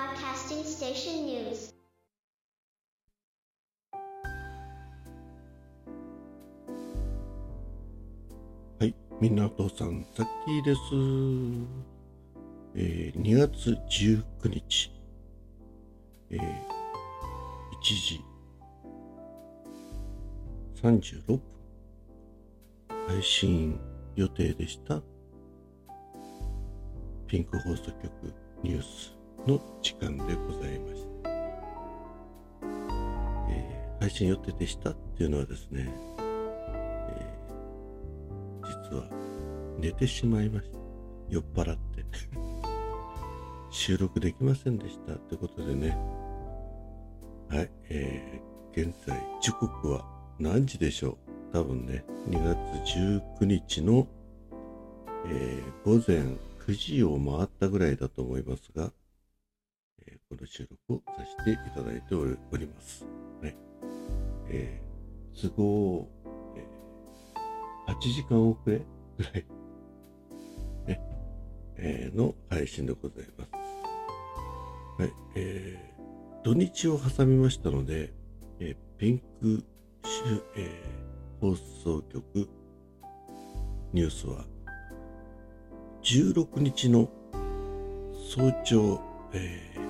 Broadcasting Station News. はい、みんなお父さん、ザッキーです。えー、2月19日、えー、1時。36分、配信予定でした、ピンク放送局ニュース。の時間でございました。えー配信予定でしたっていうのはですね、えー実は寝てしまいました。酔っ払って。収録できませんでしたってことでね。はいえー現在時刻は何時でしょう？多分ね2月19日の、えー午前9時を回ったぐらいだと思いますが、この収録をさせていただいております。ね。えー都合、えー8時間遅れぐらい、ね。えーの配信でございます。はい、えー土日を挟みましたので、えーピンクシュ、えー放送局ニュースは16日の早朝、えー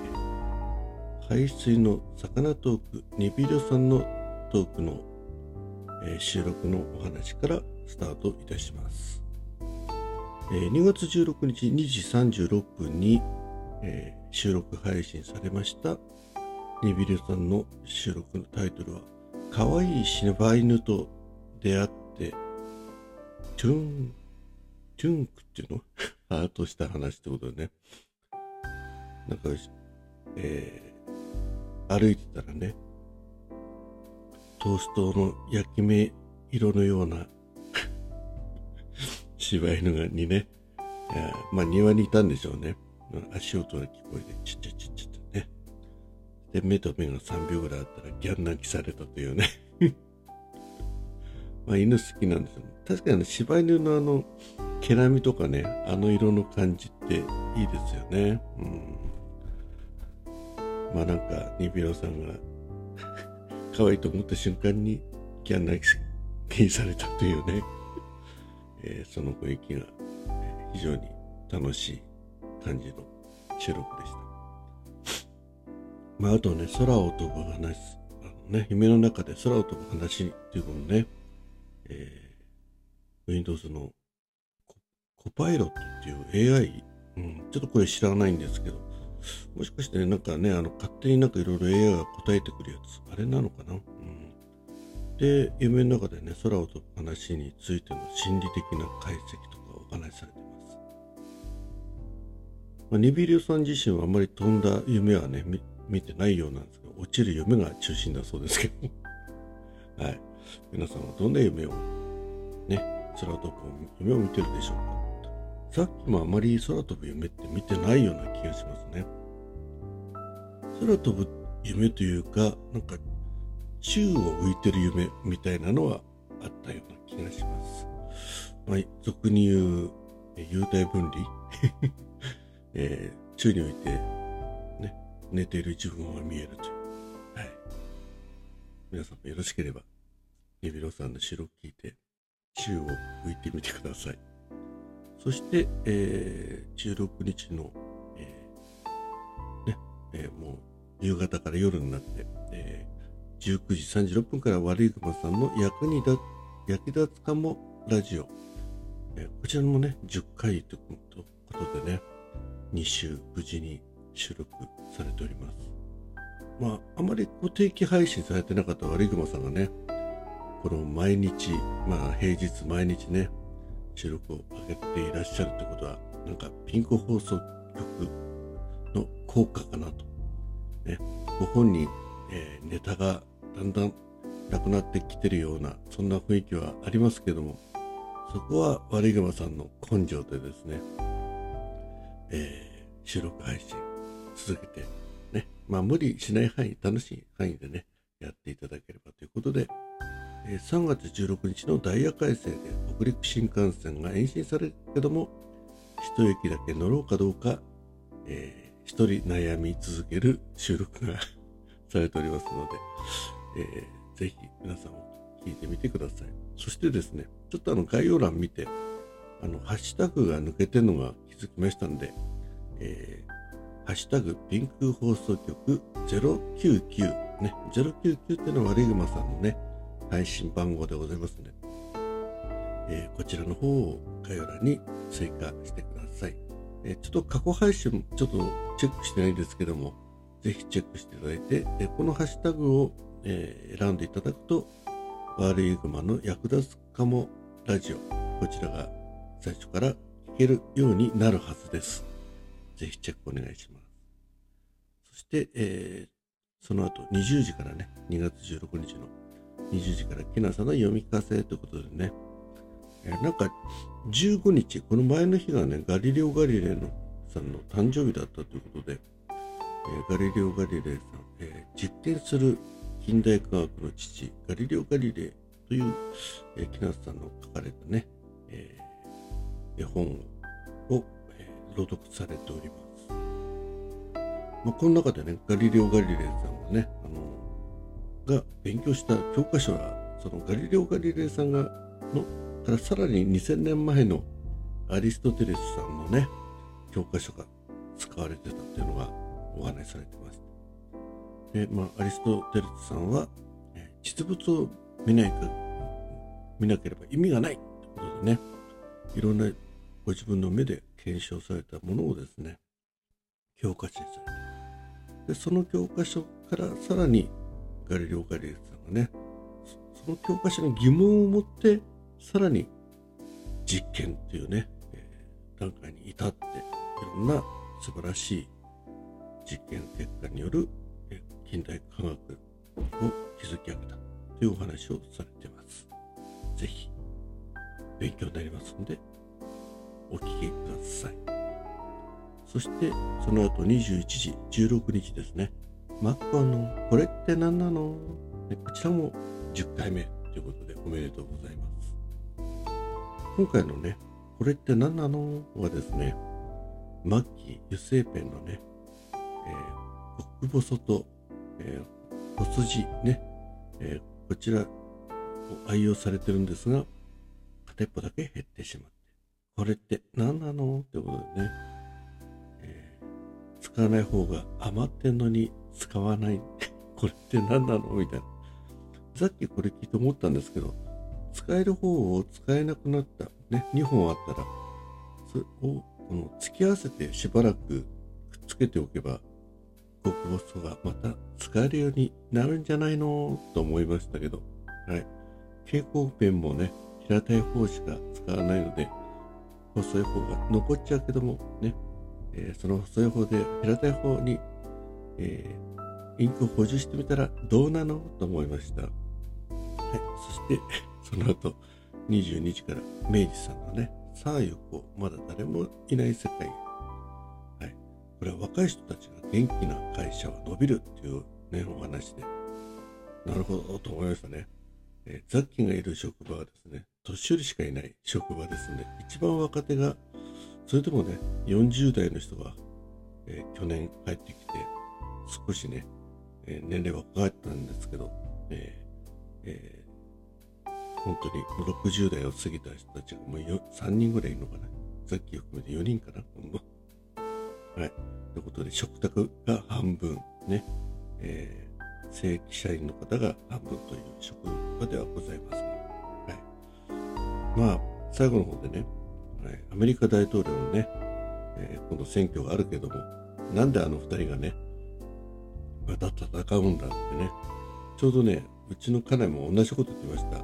排水の魚トーク、ニビリョさんのトークの、えー収録のお話からスタートいたします。えー2月16日2時36分に、えー収録配信されましたニビリョさんの収録のタイトルは「可愛いい柴犬と出会ってトゥントゥンクっていうの？ハートした話ってことでねなんか、えー歩いてたらねトーストの焼き目色のような 柴犬がにね、まあ庭にいたんでしょうね。足音が聞こえて、ちっちゃちっちゃってね。で、目と目が3秒ぐらいあったらギャン泣きされたというね。まあ犬好きなんですよ。確かに柴犬のあの、毛並みとかね、あの色の感じっていいですよね。うん。まあなんか、ニビロさんが 可愛いと思った瞬間にギャン泣きされたというね、えーその雰囲気が非常に楽しい感じの収録でした。まああとね、空を飛ぶ話、あのね、夢の中で空を飛ぶ話っていうのをね、えー Windows のココパイロットっていう AI、うん、ちょっとこれ知らないんですけど、もしかして、なんかね、あの、勝手になんかいろいろ AI が答えてくるやつ、あれなのかな？うん。で、夢の中でね、空を飛ぶ話についての心理的な解析とかお話しされてます。まあ、ニビリュさん自身はあまり飛んだ夢はね、見てないようなんですけど、落ちる夢が中心だそうですけど。はい。皆さんはどんな夢を、ね、空飛ぶ夢を見てるでしょうか？さっきもあまり空飛ぶ夢って見てないような気がしますね。空飛ぶ夢というか、なんか宙を浮いてる夢みたいなのはあったような気がします。まあ、俗に言う、幽体分離、えー宙に浮いて、ね、寝ている自分が見えるという。はい。皆さんもよろしければ、ネビロさんの白を聞いて、宙を浮いてみてください。そして、えー16日の、えーね、えーもう夕方から夜になって、えー19時36分から悪い熊さんの役に立役立つかもラジオ、えーこちらもね、10回ということでね、2週無事に収録されております。まあ、あまりこう定期配信されてなかった悪い熊さんがね、この毎日、まあ平日毎日ね、収録を上げていらっしゃるってことは、なんかピンク放送局の効果かなと。ね、ご本人、えーネタがだんだんなくなってきてるような、そんな雰囲気はありますけども、そこは悪い熊さんの根性でですね、えー収録配信続けて、ね、まあ無理しない範囲、楽しい範囲でね、やっていただければということで、3月16日のダイヤ改正で北陸新幹線が延伸されるけども、一駅だけ乗ろうかどうか、えー一人悩み続ける収録が されておりますので、えー、ぜひ皆さんも聞いてみてください。そしてですね、ちょっとあの概要欄見て、あの、ハッシュタグが抜けてるのが気づきましたんで、えー、ハッシュタグピンク放送局099ね、099っていうのは悪い馬さんのね、配信番号でございますね。えー、こちらの方を概要欄に追加してください。えー、ちょっと過去配信ちょっとチェックしてないんですけども、ぜひチェックしていただいて、えこのハッシュタグを、え選んでいただくと、悪いグマの役立つかもラジオ、こちらが最初から聞けるようになるはずです。ぜひチェックお願いします。そして、えー、その後20時からね、2月16日の20時からきなさんの読み聞かせということでね、えー、なんか15日、この前の日がね、ガリレオ・ガリレイのさんの誕生日だったということで、えー、ガリレオ・ガリレイさん、えー、実験する近代科学の父、ガリレオ・ガリレイという、えー、木梨さんの書かれたね、えー、絵本を、えー、朗読されております。まあ、この中でね、ガリレオ・ガリレイさんがね、あの、が勉強した教科書は、そのガリレオ・ガリレイさんがのからさらに2000年前のアリストテレスさんのね、教科書が使われてたっていうのがお話しされてます。で、まあ、アリストテレスさんは、実物を見ないか、見なければ意味がないってことでね、いろんなご自分の目で検証されたものをですね、教科書にされて、で、その教科書からさらにガリレオ・ガリレイさんがね、その教科書に疑問を持ってさらに実験っていうね、えー、段階に至っていろんな素晴らしい実験結果による、えー、近代科学を築き上げたというお話をされてます。ぜひ勉強になりますのでお聞きください。そしてその後21時16日ですね。マッコのこれって何なの？こちらも10回目ということでおめでとうございます。今回のね、これって何なの？はですね、マッキー油性ペンのね、えー、極細と、えー、細字ね、えー、こちらを愛用されてるんですが、片一方だけ減ってしまって、これって何なの？ってことでね、えー、使わない方が余ってんのに使わない。これって何なの？みたいな。さっきこれ聞いて思ったんですけど、使える方を使えなくなった、ね、2本あったら、それをこの付き合わせてしばらくくっつけておけば、極細がまた使えるようになるんじゃないの？と思いましたけど、はい。蛍光ペンもね、平たい方しか使わないので、細い方が残っちゃうけどもね、えー、その細い方で平たい方に、えー、インクを補充してみたらどうなのと思いました。はい。そして その後、22時から明治さんのね、さあ行こう、まだ誰もいない世界。はい。これは若い人たちが元気な会社は伸びるっていうね、お話で。なるほど、と思いましたね。えー、ザッキーがいる職場はですね、年寄りしかいない職場ですね。一番若手が、それでもね、40代の人が、えー、去年帰ってきて、少しね、えー、年齢は若かったんですけど、えーえー本当に60代を過ぎた人たちがもう3人ぐらいいるのかな。さっき含めて4人かな。はい。ということで、食卓が半分、ね、えー、正規社員の方が半分という職場ではございますが、はい。まあ、最後の方でね、はい、アメリカ大統領のね、えー、この選挙があるけども、なんであの2人がね、また戦うんだってね、ちょうどね、うちの家内も同じこと言ってました。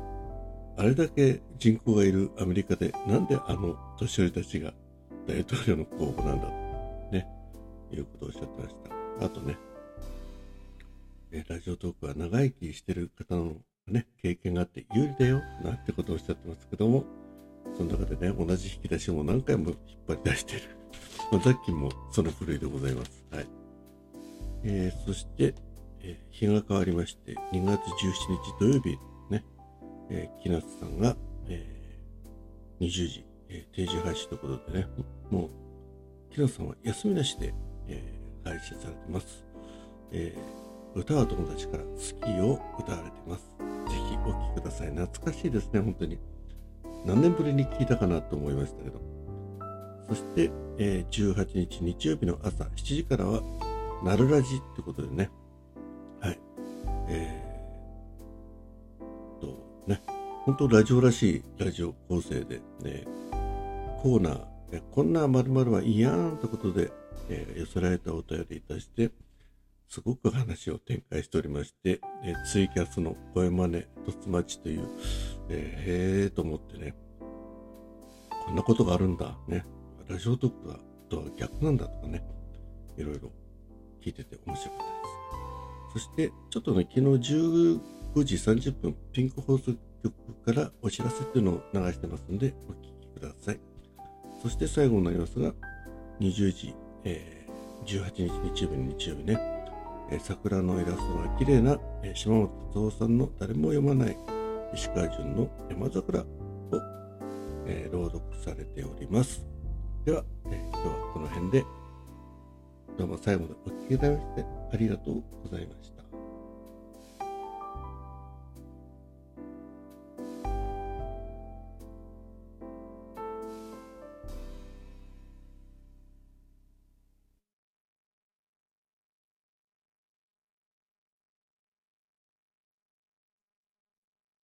あれだけ人口がいるアメリカで、なんであの年寄りたちが大統領の候補なんだと、ね、いうことをおっしゃってました。あとね、ラジオトークは長生きしてる方のね、経験があって有利だよ、なんてことをおっしゃってますけども、その中でね、同じ引き出しも何回も引っ張り出してる。まあ、ザッキーもその古いでございます。はい。えー、そして、えー、日が変わりまして、2月17日土曜日ねえー、木夏さんが、えー、20時、えー、定時配信ということでね、もう、木夏さんは休みなしで、えー、配信されてます。えー歌は友達から好きを歌われてます。ぜひお聴きください。懐かしいですね、本当に。何年ぶりに聞いたかなと思いましたけど。そして、えー18日日曜日の朝7時からは、なるラジってことでね。はい。えー、と、ね、本当ラジオらしいラジオ構成で、ね、コーナー、えこんな〇〇はいいやんってことで、えー寄せられたお便りに対して、すごく話を展開しておりまして、えーツイキャスの声真似、とつまちという、えー、へーと思ってね、こんなことがあるんだ、ね、ラジオトークとは逆なんだとかね、いろいろ。聞いてて面白かったです。そして、ちょっとね、昨日15時30分、ピンク放送局からお知らせっていうのを流してますので、お聞きください。そして最後になりますが、20時、えー18日日曜日の日曜日ね、えー桜のイラストが綺麗な、えー島本達夫さんの誰も読まない石川淳の山桜を、えー朗読されております。では、えー今日はこの辺で、どうも最後までお聞きいただきましてありがとうございました。